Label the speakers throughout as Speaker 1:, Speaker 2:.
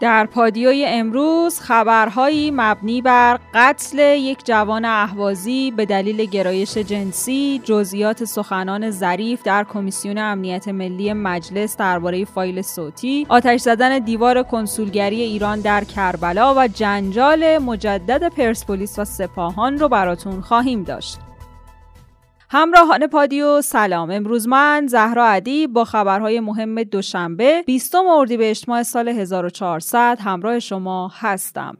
Speaker 1: در پادیوی امروز خبرهایی مبنی بر قتل یک جوان اهوازی به دلیل گرایش جنسی جزئیات سخنان ظریف در کمیسیون امنیت ملی مجلس درباره فایل صوتی آتش زدن دیوار کنسولگری ایران در کربلا و جنجال مجدد پرسپولیس و سپاهان رو براتون خواهیم داشت. همراهان پادیو سلام. امروز من زهرا عدی با خبرهای مهم دوشنبه 20 اردیبهشت ماه سال 1400 همراه شما هستم.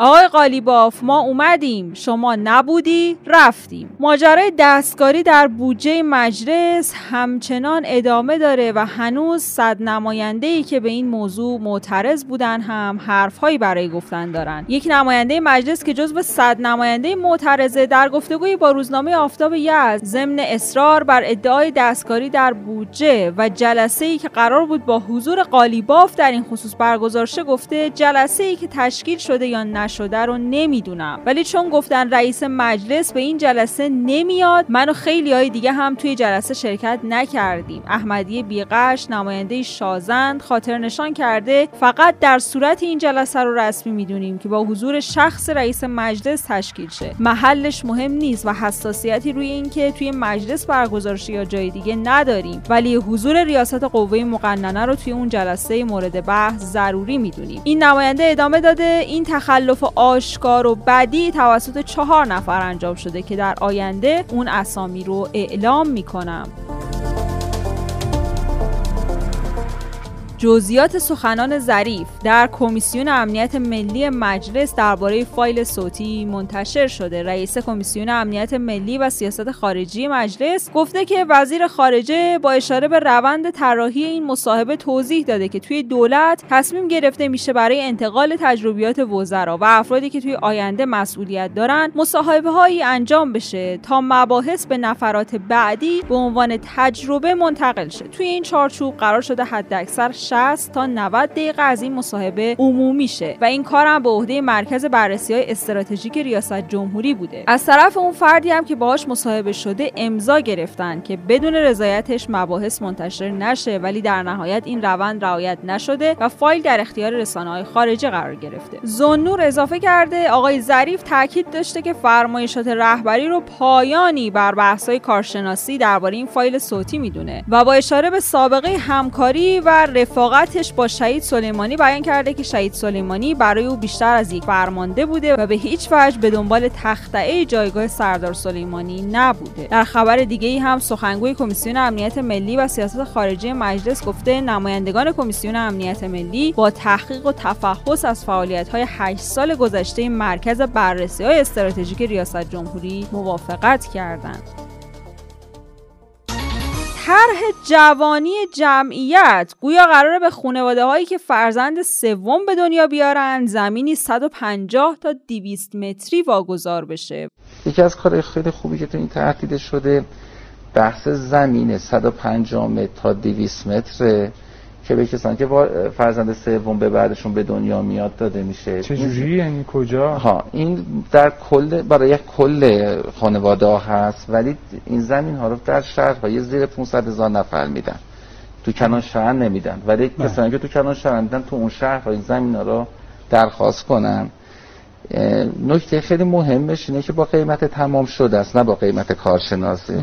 Speaker 1: آقای قالیباف ما اومدیم. شما نبودی رفتیم. ماجرای دستکاری در بودجه مجلس همچنان ادامه داره و هنوز صد نماینده ای که به این موضوع معترض بودن هم حرفهایی برای گفتن دارن. یک نماینده مجلس که جزو صد نماینده معترضه در گفتگوی با روزنامه آفتاب یزد ضمن اصرار بر ادعای دستکاری در بودجه و جلسه ای که قرار بود با حضور قالیباف در این خصوص برگزار شه گفته جلسه ای که تشکیل شده یا نشده رو نمی‌دونم. ولی چون گفتن رئیس مجلس به این جلسه نمیاد من و خیلی های دیگه هم توی جلسه شرکت نکردیم. احمدی بیقش نماینده شازند خاطر نشان کرده. فقط در صورت این جلسه رو رسمی می‌دونیم که با حضور شخص رئیس مجلس تشکیل شه. محلش مهم نیست و حساسیتی روی اینکه توی مجلس برگزار شه یا جای دیگه نداریم. ولی حضور ریاست قوه مقننه رو توی اون جلسه مورد بحث ضروری می‌دونیم. این نماینده ادامه داده. این تخلف آشکار و بدی توسط چهار نفر انجام شده که در آینده اون اسامی رو اعلام می‌کنم. جزئیات سخنان ظریف در کمیسیون امنیت ملی مجلس درباره فایل صوتی منتشر شده. رئیس کمیسیون امنیت ملی و سیاست خارجی مجلس گفته که وزیر خارجه با اشاره به روند طراحی این مصاحبه توضیح داده که توی دولت تصمیم گرفته میشه برای انتقال تجربیات وزرا و افرادی که توی آینده مسئولیت دارن مصاحبه هایی انجام بشه تا مباحث به نفرات بعدی به عنوان تجربه منتقل شه. توی این چارچوب قرار شده حداکثر 60 تا 90 دقیقه از این مصاحبه عمومی شه و این کارم به عهده مرکز بررسی های استراتژیک ریاست جمهوری بوده. از طرف اون فردی هم که باهاش مصاحبه شده امضا گرفتن که بدون رضایتش مباحث منتشر نشه ولی در نهایت این روند رعایت نشده و فایل در اختیار رسانه های خارجه قرار گرفته. زنور اضافه کرده آقای ظریف تاکید داشته که فرمایشات رهبری رو پایانی بر بحث کارشناسی درباره این فایل صوتی می‌دونه و با اشاره به سابقه همکاری و رفاقتش با شهید سلیمانی بیان کرده که شهید سلیمانی برای او بیشتر از یک فرمانده بوده و به هیچ وجه به دنبال تخته جایگاه سردار سلیمانی نبوده. در خبر دیگه ای هم سخنگوی کمیسیون امنیت ملی و سیاست خارجی مجلس گفته نمایندگان کمیسیون امنیت ملی با تحقیق و تفحص از فعالیت های 8 سال گذشته مرکز بررسی های استراتژیک ریاست جمهوری موافقت کردند. طرح جوانی جمعیت گویا قراره به خانواده هایی که فرزند سوم به دنیا بیارن زمینی 150 تا 200 متری واگذار بشه.
Speaker 2: یکی از کارهای خیلی خوبی که تو این تهدید شده بحث زمین 150 متر تا 200 متر که به کسانی که فرزند سوم به بعدشون به دنیا میاد داده میشه.
Speaker 3: چجوری یعنی کجا؟
Speaker 2: ها این در کل برای یک کل خانواده ها هست ولی این زمین ها رو در شهرهای زیر 500 هزار نفر میدن. تو کنان شهر نمیدن. ولی بله. کسانی که تو کنان شهر میدن تو اون شهر این زمین ها رو درخواست کنن. نکته خیلی مهمش اینه که با قیمت تمام شده است نه با قیمت کارشناسی.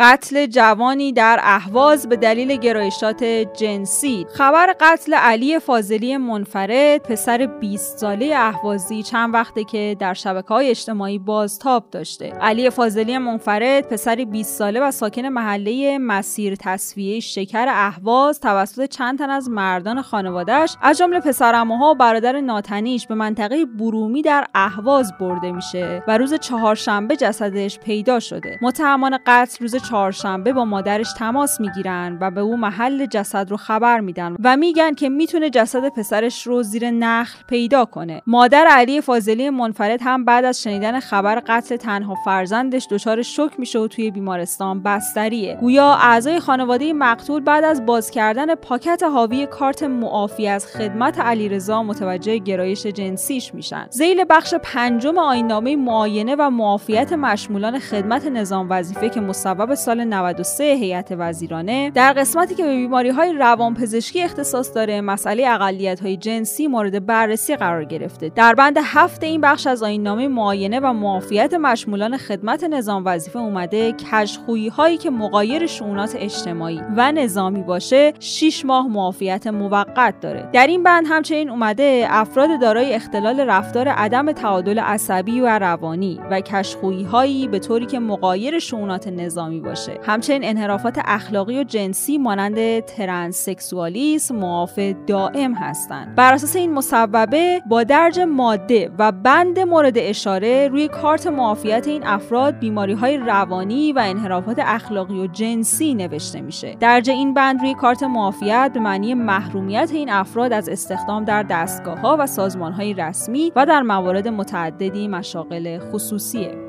Speaker 1: قتل جوانی در اهواز به دلیل گرایشات جنسی. خبر قتل علی فاضلی منفرد پسر 20 ساله اهوازی چند وقته که در شبکه های اجتماعی بازتاب داشته. علی فاضلی منفرد پسر 20 ساله و ساکن محله مسیر تصفیه شکر اهواز توسط چند تن از مردان خانوادهش از جمله پسرعموها و برادر ناتنیش به منطقه برومی در اهواز برده میشه و روز چهارشنبه جسدش پیدا شده. متهمان قتل روز چهارشنبه با مادرش تماس می‌گیرن و به او محل جسد رو خبر میدن و میگن که می‌تونه جسد پسرش رو زیر نخل پیدا کنه. مادر علی فاضلی منفرد هم بعد از شنیدن خبر قتل تنها فرزندش دچار شوک میشه و توی بیمارستان بستریه. گویا اعضای خانواده مقتول بعد از باز کردن پاکت حاوی کارت معافی از خدمت علیرضا متوجه گرایش جنسیش میشن. زیل بخش پنجم آینامه معاینه و معافیت مشمولان خدمت نظام وظیفه که مصوب سال 93 هیئت وزیرانه. در قسمتی که به بیماری های روانپزشکی اختصاص داره مسئله اقلیت های جنسی مورد بررسی قرار گرفته. در بند هفت این بخش از آینامه معاینه و معافیت مشمولان خدمت نظام وظیفه اومده کشخویی هایی که مقایر شونات اجتماعی و نظامی باشه 6 ماه معافیت موقت داره. در این بند همچنین اومده افراد دارای اختلال رفتار عدم تعادل عصبی و روانی و کشخویی هایی به طوری که مقایر شونات نظامی باشه. همچنین انحرافات اخلاقی و جنسی مانند ترنسکسوالیسم معاف دائم هستند. بر اساس این مصوبه با درج ماده و بند مورد اشاره روی کارت معافیت این افراد بیماری های روانی و انحرافات اخلاقی و جنسی نوشته میشه. درج این بند روی کارت معافیت به معنی محرومیت این افراد از استخدام در دستگاه ها و سازمان های رسمی و در موارد متعددی مشاغل خصوصیه.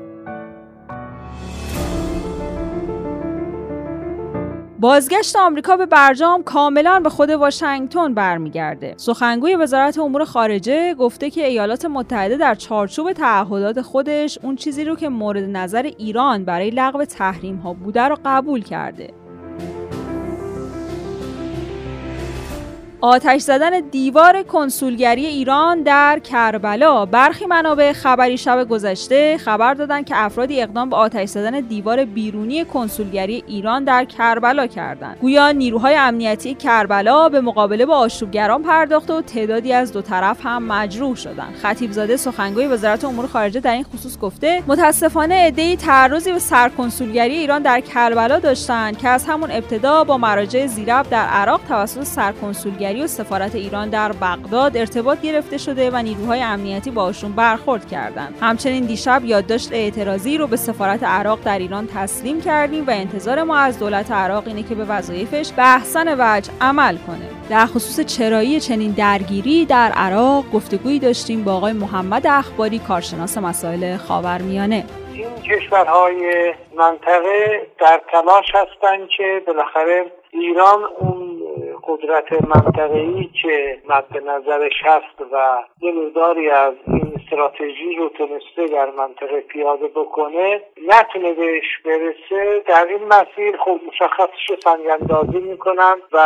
Speaker 1: بازگشت آمریکا به برجام کاملا به خود واشنگتن برمیگرده. سخنگوی وزارت امور خارجه گفته که ایالات متحده در چارچوب تعهدات خودش اون چیزی رو که مورد نظر ایران برای لغو تحریم ها بوده رو قبول کرده. آتش زدن دیوار کنسولگری ایران در کربلا. برخی منابع خبری شب گذشته خبر دادند که افرادی اقدام به آتش زدن دیوار بیرونی کنسولگری ایران در کربلا کردند. گویا نیروهای امنیتی کربلا به مقابله با آشوبگران پرداخته و تعدادی از دو طرف هم مجروح شدند. خطیب زاده سخنگوی وزارت امور خارجه در این خصوص گفته متاسفانه عدهای تعرضی به سرکنسولگری ایران در کربلا داشتند که از همون ابتدا با مراجع زیرب در عراق توسط سرکنسولگری و سفارت ایران در بغداد ارتباط گرفته شده و نیروهای امنیتی باشون برخورد کردند. همچنین دیشب یادداشت اعتراضی رو به سفارت عراق در ایران تسلیم کردیم و انتظار ما از دولت عراق اینه که به وظایفش به احسن وجه عمل کنه. در خصوص چرایی چنین درگیری در عراق گفتگویی داشتیم با آقای محمد اخباری کارشناس مسائل خاورمیانه.
Speaker 3: این کشورهای منطقه در تلاش هستند که بالاخره ایران اون قدرت منطقه‌ای که مد نظرش هست و یه مقداری از این استراتژی رو تونسته در منطقه پیاده بکنه نتونه بهش برسه. در این مسیر خب مشخصش سنگاندازی می‌کنن و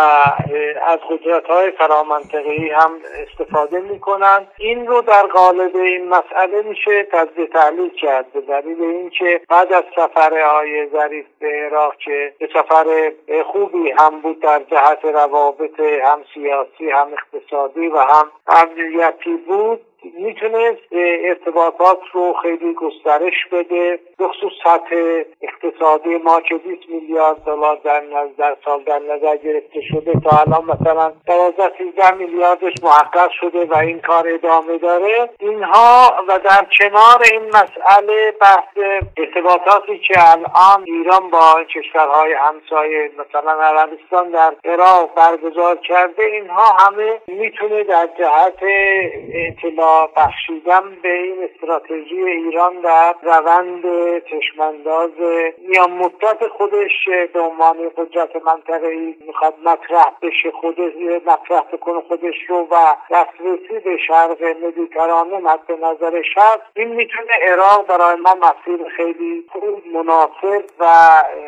Speaker 3: از قدرت های فرامنطقه‌ای هم استفاده می‌کنن. این رو در قالب این مسئله میشه تجزیه تحلیل کرد. به دلیل اینکه بعد از سفر های ظریف به عراق که به سفر خوبی هم بود در جهت روابط هم سیاسی هم اقتصادی و هم امنیتی بود می‌تونه ارتباطات رو خیلی گسترش بده بخصوص سطح اقتصادی ما که 20 میلیارد دلار در در سال در نظر گرفته شده تا الان مثلا 12 13 میلیاردش محقق شده و این کار ادامه داره. اینها و در کنار این مسئله بحث ارتباطاتی که الان ایران با کشورهای همسایه مثلا عربستان در عراق برگزار کرده اینها همه می‌تونه در جهت اطلاع بخشیدن به این استراتژی ایران در روند چشمانداز. میان مدت خودش به عنوان قدرت منطقه ای می‌خواد مطرح بشه خودش مطرح بکنه خودش رو و دسترسی به شرق مدیترانه مد نظرش هست این می‌تونه عراق برای ما مسیر خیلی خوب مناسب و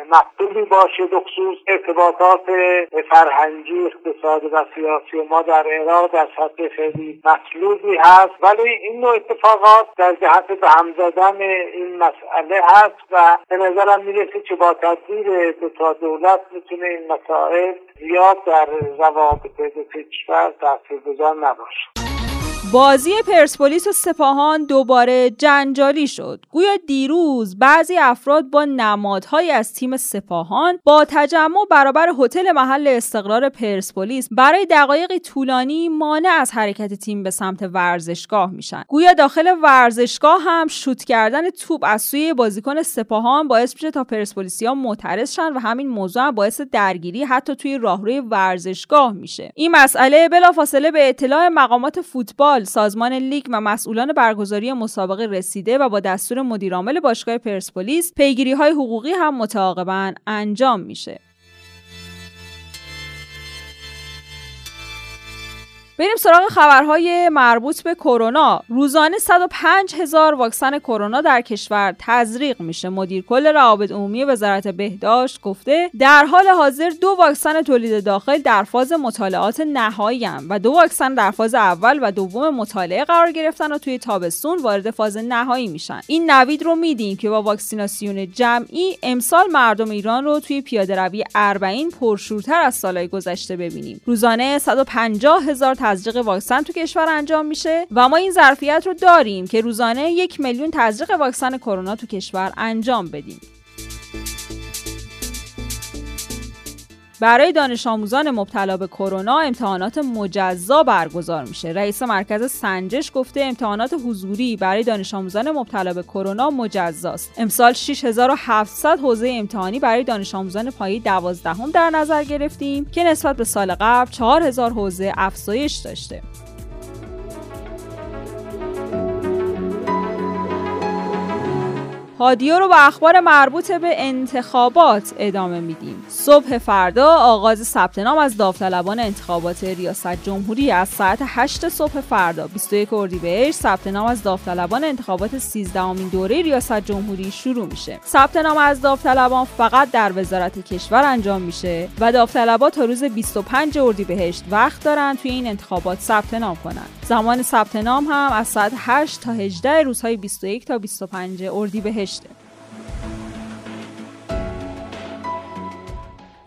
Speaker 3: مطلوبی باشه بخصوص ارتباطات فرهنگی اقتصاد و سیاسی ما در عراق در سطح خیلی مطلوبی هست. ولی این نوع اتفاقات در جهت به هم زدن این مسئله هست و به نظرم می‌رسه که با تدبیر دو تا دولت می‌تونه این مسائل زیاد در روابط دو کشور تاثیرگذار نباشه.
Speaker 1: بازی پرسپولیس و سپاهان دوباره جنجالی شد. گویا دیروز بعضی افراد با نمادهایی از تیم سپاهان با تجمع برابر هتل محل استقرار پرسپولیس برای دقایقی طولانی مانع از حرکت تیم به سمت ورزشگاه میشن. گویا داخل ورزشگاه هم شوت کردن توپ از سوی بازیکن سپاهان باعث میشه تا پرسپولیسیا معترض شن و همین موضوع هم باعث درگیری حتی توی راهروی ورزشگاه میشه. این مسئله بلافاصله به اطلاع مقامات فوتبال سازمان لیگ و مسئولان برگزاری مسابقه رسیده و با دستور مدیرعامل باشگاه پرسپولیس پیگیری های حقوقی هم متعاقبا انجام میشه. بریم سراغ خبرهای مربوط به کرونا. روزانه 105 هزار واکسن کرونا در کشور تزریق میشه. مدیر کل روابط عمومی وزارت بهداشت گفته در حال حاضر دو واکسن تولید داخل در فاز مطالعات نهایی و دو واکسن در فاز اول و دوم مطالعه قرار گرفتن و توی تابستون وارد فاز نهایی میشن. این نوید رو میدیم که با واکسیناسیون جمعی امسال مردم ایران رو توی پیاده روی اربعین پرشورتر از سالهای گذشته ببینیم. روزانه 150 هزار تزریق واکسن تو کشور انجام میشه و ما این ظرفیت رو داریم که روزانه یک میلیون تزریق واکسن کرونا تو کشور انجام بدیم. برای دانش آموزان مبتلا به کرونا امتحانات مجزا برگزار میشه. رئیس مرکز سنجش گفته امتحانات حضوری برای دانش آموزان مبتلا به کرونا مجزاست. امسال 6700 حوزه امتحانی برای دانش آموزان پایه 12 در نظر گرفتیم که نسبت به سال قبل 4000 حوزه افزایش داشته. هادیو رو با اخبار مربوط به انتخابات ادامه میدیم. صبح فردا آغاز ثبت نام از داوطلبان انتخابات ریاست جمهوری از ساعت 8 صبح فردا. 21 اردیبهشت ثبت نام از داوطلبان انتخابات 13 امین دوره ریاست جمهوری شروع میشه. ثبت نام از داوطلبان فقط در وزارت کشور انجام میشه و داوطلبات تا روز 25 اردیبهشت وقت دارن توی این انتخابات ثبت نام کنن. زمان ثبت نام هم از ساعت 8 تا 18 روزهای 21 تا 25 işte.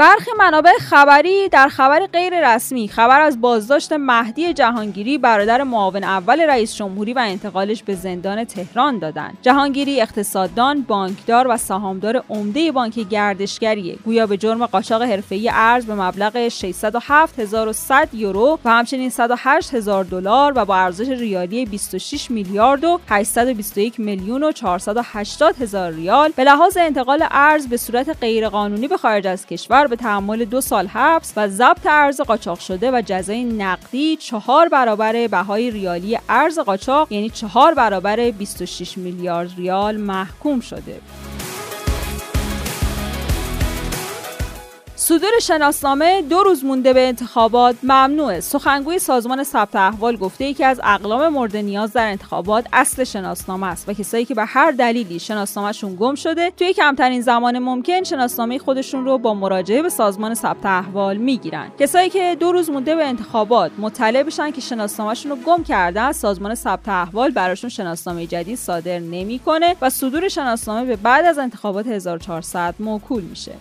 Speaker 1: برخی منابع خبری در خبر غیر رسمی خبر از بازداشت مهدی جهانگیری برادر معاون اول رئیس جمهوری و انتقالش به زندان تهران دادند. جهانگیری اقتصاددان، بانکدار و سهامدار عمده بانک گردشگریه. گویا به جرم قاچاق حرفه‌ای ارز به مبلغ 607100 یورو و همچنین 108 هزار دلار و با ارزش ریالی 26 میلیارد و 821 میلیون و 480 هزار ریال به لحاظ انتقال ارز به صورت غیرقانونی به خارج از کشور به تحمل دو سال حبس و ضبط ارز قاچاق شده و جزای نقدی چهار برابر بهای ریالی ارز قاچاق یعنی چهار برابر 26 میلیارد ریال محکوم شده. صدور شناسنامه دو روز مونده به انتخابات ممنوعه. سخنگوی سازمان ثبت احوال گفته یکی از اقلام مورد نیاز در انتخابات اصل شناسنامه است و کسایی که به هر دلیلی شناسنامهشون گم شده توی کمترین زمان ممکن شناسنامه خودشون رو با مراجعه به سازمان ثبت احوال می‌گیرن. کسایی که دو روز مونده به انتخابات مطلع بشن که شناسنامهشون رو گم کردن سازمان ثبت احوال براشون شناسنامه جدید صادر نمی‌کنه و صدور شناسنامه به بعد از انتخابات 1400 موکول میشه.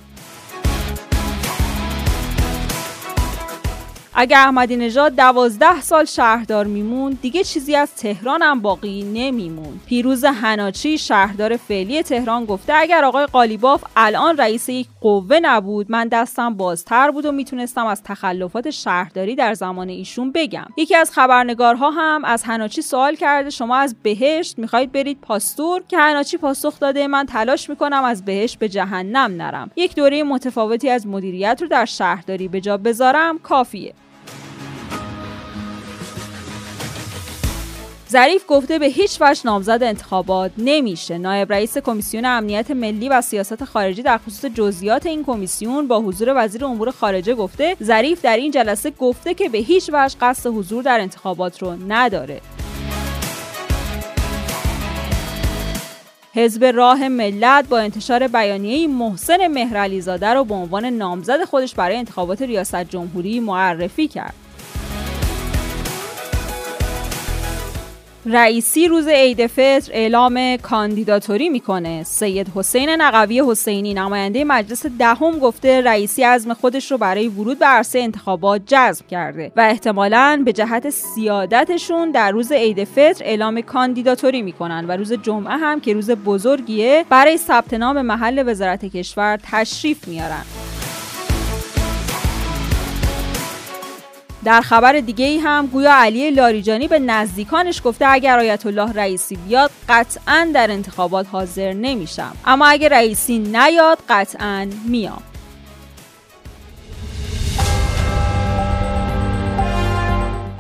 Speaker 1: اگر احمدی نژاد دوازده سال شهردار میمون دیگه چیزی از تهران هم باقی نمیمون پیروز هناچی شهردار فعلی تهران گفته اگر آقای قالیباف الان رئیس یک قوه نبود من دستم بازتر بود و می‌تونستم از تخلفات شهرداری در زمان ایشون بگم. یکی از خبرنگارها هم از هناچی سوال کرده شما از بهشت می‌خواهید برید پاستور؟ که هناچی پاسخ داده من تلاش می‌کنم از بهشت به جهنم نرم. یک دوره متفاوتی از مدیریت رو در شهرداری به جا بذارم کافیه. ظریف گفته به هیچ وجه نامزد انتخابات نمیشه. نایب رئیس کمیسیون امنیت ملی و سیاست خارجی در خصوص جزئیات این کمیسیون با حضور وزیر امور خارجه گفته ظریف در این جلسه گفته که به هیچ وجه قصد حضور در انتخابات رو نداره. حزب راه ملت با انتشار بیانیه محسن مهرعلیزاده رو به عنوان نامزد خودش برای انتخابات ریاست جمهوری معرفی کرد. رئیسی روز عید فطر اعلام کاندیداتوری می‌کنه. سید حسین نقوی حسینی نماینده مجلس دهم گفته رئیسی عزم خودش رو برای ورود به عرصه انتخابات جذب کرده و احتمالا به جهت سیادتشون در روز عید فطر اعلام کاندیداتوری می‌کنن و روز جمعه هم که روز بزرگیه برای ثبت نام محل وزارت کشور تشریف میارن. در خبر دیگه ای هم گویا علی لاریجانی به نزدیکانش گفته اگر آیت الله رئیسی بیاد قطعا در انتخابات حاضر نمیشم. اما اگر رئیسی نیاد قطعا میام.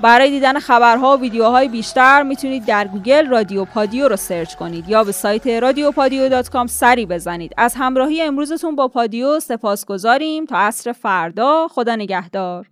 Speaker 1: برای دیدن خبرها و ویدیوهای بیشتر می‌تونید در گوگل رادیو پادیو رو سرچ کنید یا به سایت رادیو پادیو سری بزنید. از همراهی امروزتون با پادیو سپاسگزاریم تا عصر فردا خدا نگهدار.